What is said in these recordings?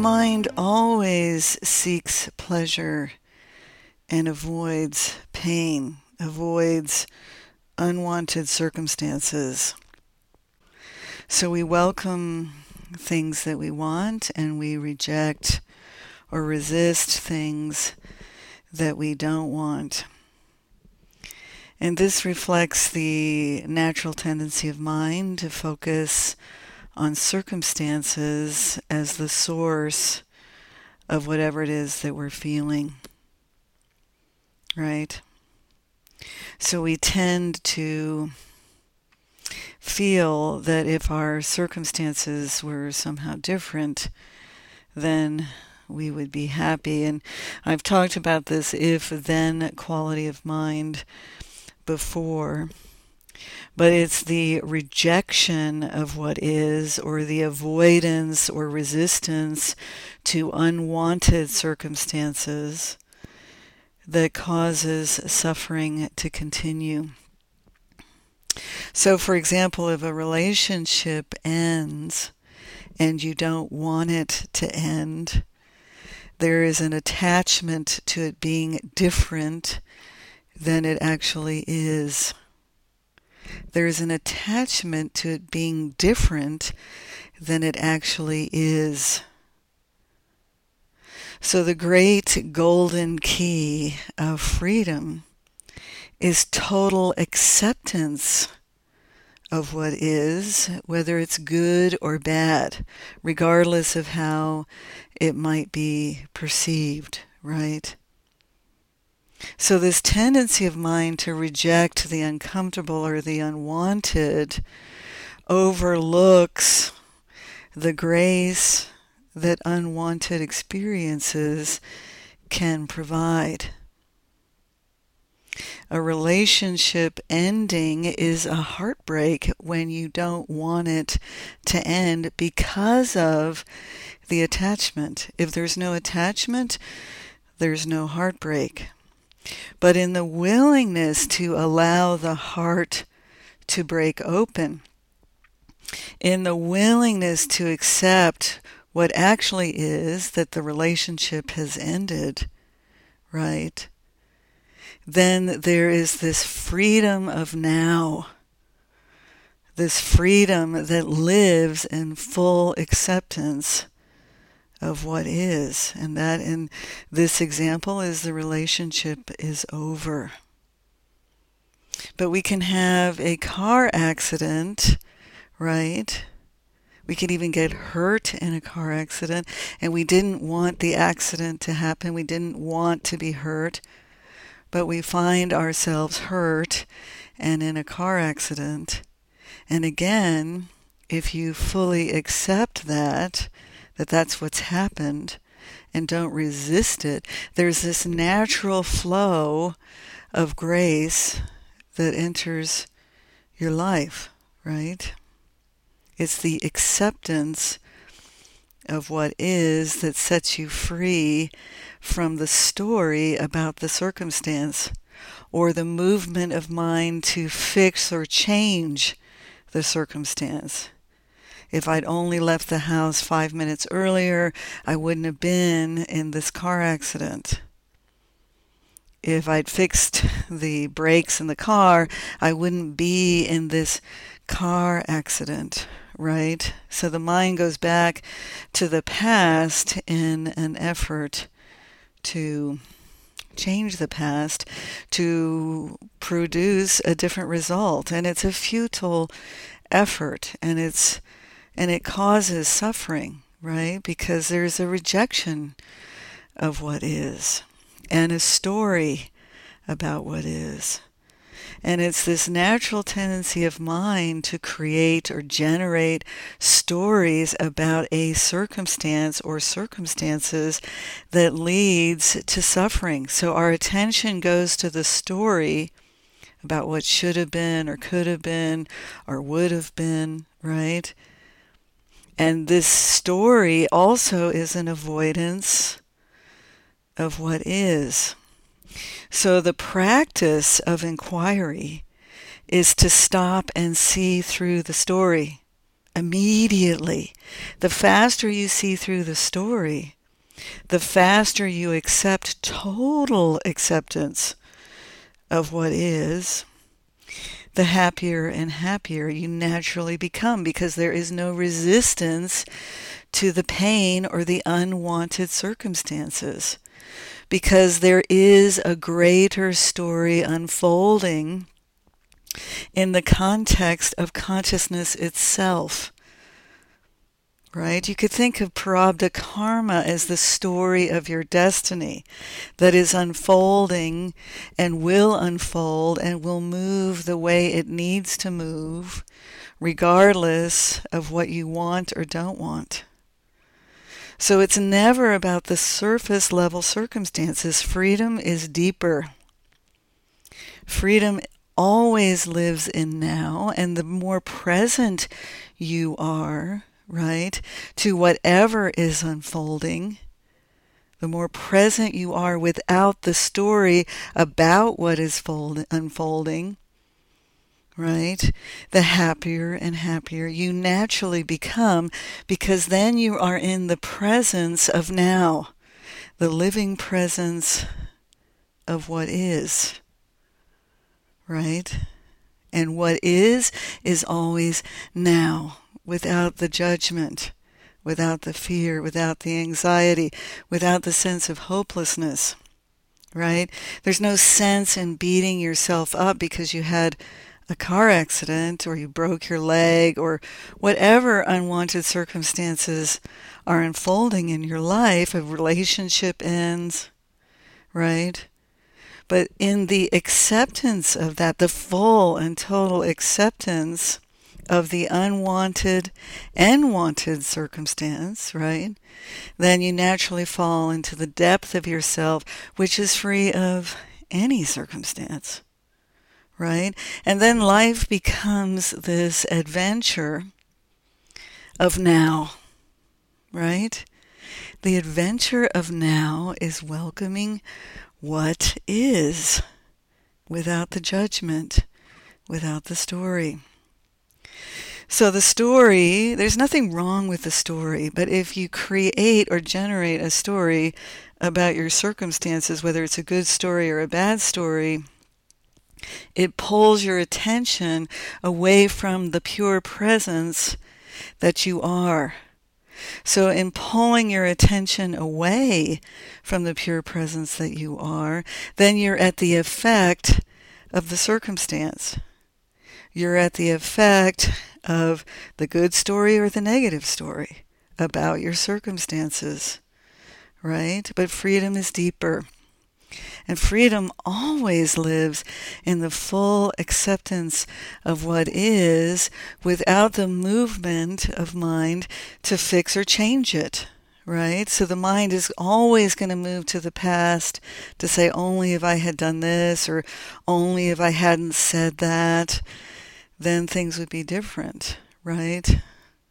Mind always seeks pleasure and avoids pain, avoids unwanted circumstances. So we welcome things that we want and we reject or resist things that we don't want. And this reflects the natural tendency of mind to focus on circumstances as the source of whatever it is that we're feeling. Right? So we tend to feel that if our circumstances were somehow different, then we would be happy. And I've talked about this if then quality of mind before. But it's the rejection of what is, or the avoidance or resistance to unwanted circumstances that causes suffering to continue. So, for example, if a relationship ends and you don't want it to end, there is an attachment to it being different than it actually is. There is an attachment to it being different than it actually is. So, the great golden key of freedom is total acceptance of what is, whether it's good or bad, regardless of how it might be perceived, right? So, this tendency of mind to reject the uncomfortable or the unwanted overlooks the grace that unwanted experiences can provide. A relationship ending is a heartbreak when you don't want it to end because of the attachment. If there's no attachment, there's no heartbreak. But in the willingness to allow the heart to break open, in the willingness to accept what actually is that the relationship has ended, right? Then there is this freedom of now, this freedom that lives in full acceptance of what is. And that in this example is the relationship is over. But we can have a car accident, right? We can even get hurt in a car accident, and we didn't want the accident to happen. We didn't want to be hurt, but we find ourselves hurt and in a car accident. And again, if you fully accept that, that that's what's happened and don't resist it, there's this natural flow of grace that enters your life, right? It's the acceptance of what is that sets you free from the story about the circumstance or the movement of mind to fix or change the circumstance. If I'd only left the house five minutes earlier, I wouldn't have been in this car accident. If I'd fixed the brakes in the car, I wouldn't be in this car accident, right? So the mind goes back to the past in an effort to change the past to produce a different result. And it's a futile effort and it's and it causes suffering, right? Because there's a rejection of what is and a story about what is. And it's this natural tendency of mind to create or generate stories about a circumstance or circumstances that leads to suffering. So our attention goes to the story about what should have been or could have been or would have been, right? And this story also is an avoidance of what is. So the practice of inquiry is to stop and see through the story immediately. The faster you see through the story, the faster you accept total acceptance of what is, the happier and happier you naturally become because there is no resistance to the pain or the unwanted circumstances. Because there is a greater story unfolding in the context of consciousness itself. Right? You could think of Prarabdha Karma as the story of your destiny that is unfolding and will unfold and will move the way it needs to move, regardless of what you want or don't want. So it's never about the surface level circumstances. Freedom is deeper. Freedom always lives in now, and the more present you are, right, to whatever is unfolding, the more present you are without the story about what is fold- unfolding, right, the happier and happier you naturally become because then you are in the presence of now, the living presence of what is right? And what is, is always now, without the judgment, without the fear, without the anxiety, without the sense of hopelessness, right? There's no sense in beating yourself up because you had a car accident or you broke your leg or whatever unwanted circumstances are unfolding in your life, a relationship ends, right? But in the acceptance of that, the full and total acceptance of the unwanted and wanted circumstance, right? Then you naturally fall into the depth of yourself, which is free of any circumstance, right? And then life becomes this adventure of now, right? The adventure of now is welcoming what is without the judgment, without the story. So, the story, there's nothing wrong with the story, but if you create or generate a story about your circumstances, whether it's a good story or a bad story, it pulls your attention away from the pure presence that you are. So, in pulling your attention away from the pure presence that you are, then you're at the effect of the circumstance. You're at the effect of the good story or the negative story about your circumstances, right? But freedom is deeper. And freedom always lives in the full acceptance of what is without the movement of mind to fix or change it. Right? So the mind is always going to move to the past to say, only if I had done this, or only if I hadn't said that, then things would be different. Right?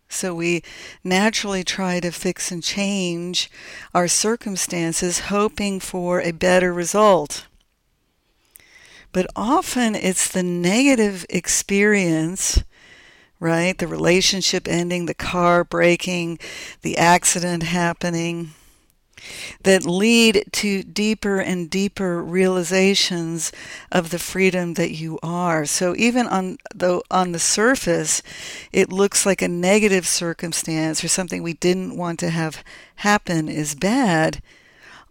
So we naturally try to fix and change our circumstances, hoping for a better result. But often it's the negative experience, right? The relationship ending, the car breaking, the accident happening, that lead to deeper and deeper realizations of the freedom that you are. So even on the on the surface, it looks like a negative circumstance or something we didn't want to have happen is bad.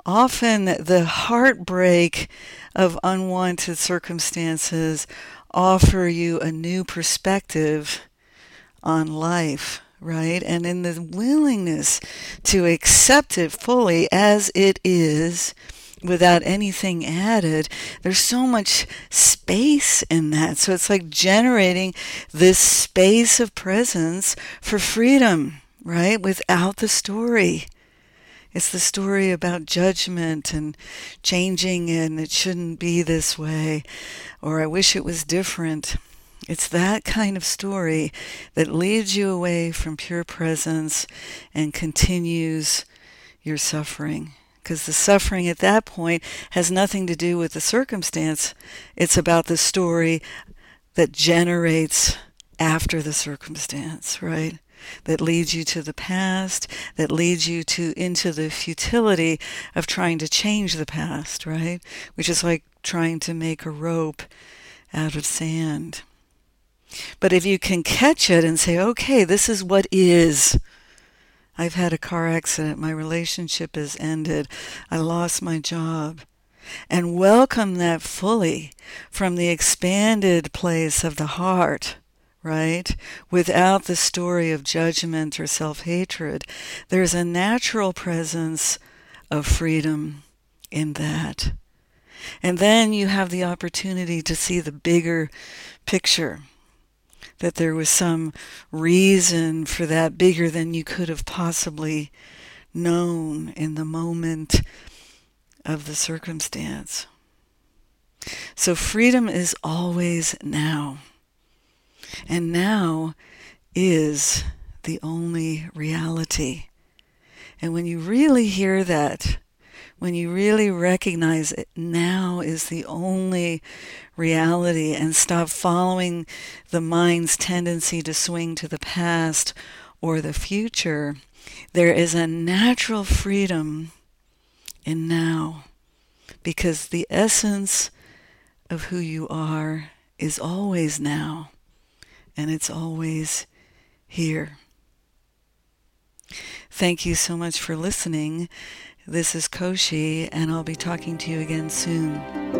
Often the heartbreak of unwanted circumstances offer you a new perspective on life right? And in the willingness to accept it fully as it is without anything added, there's so much space in that. So it's like generating this space of presence for freedom, right? Without the story. It's the story about judgment and changing and it shouldn't be this way, or I wish it was different. It's that kind of story that leads you away from pure presence and continues your suffering. Because the suffering at that point has nothing to do with the circumstance, it's about the story that generates after the circumstance, right? That leads you to the past, that leads you to into the futility of trying to change the past, right? Which is like trying to make a rope out of sand. But if you can catch it and say, okay, this is what is. I've had a car accident. My relationship has ended. I lost my job. And welcome that fully from the expanded place of the heart, right? Without the story of judgment or self hatred. There's a natural presence of freedom in that. And then you have the opportunity to see the bigger picture that there was some reason for that bigger than you could have possibly known in the moment of the circumstance. So freedom is always now. And now is the only reality. And when you really hear that, when you really recognize it now is the only reality and stop following the mind's tendency to swing to the past or the future, there is a natural freedom in now because the essence of who you are is always now and it's always here. Thank you so much for listening. This is Koshi, and I'll be talking to you again soon.